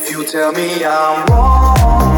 if you tell me I'm wrong.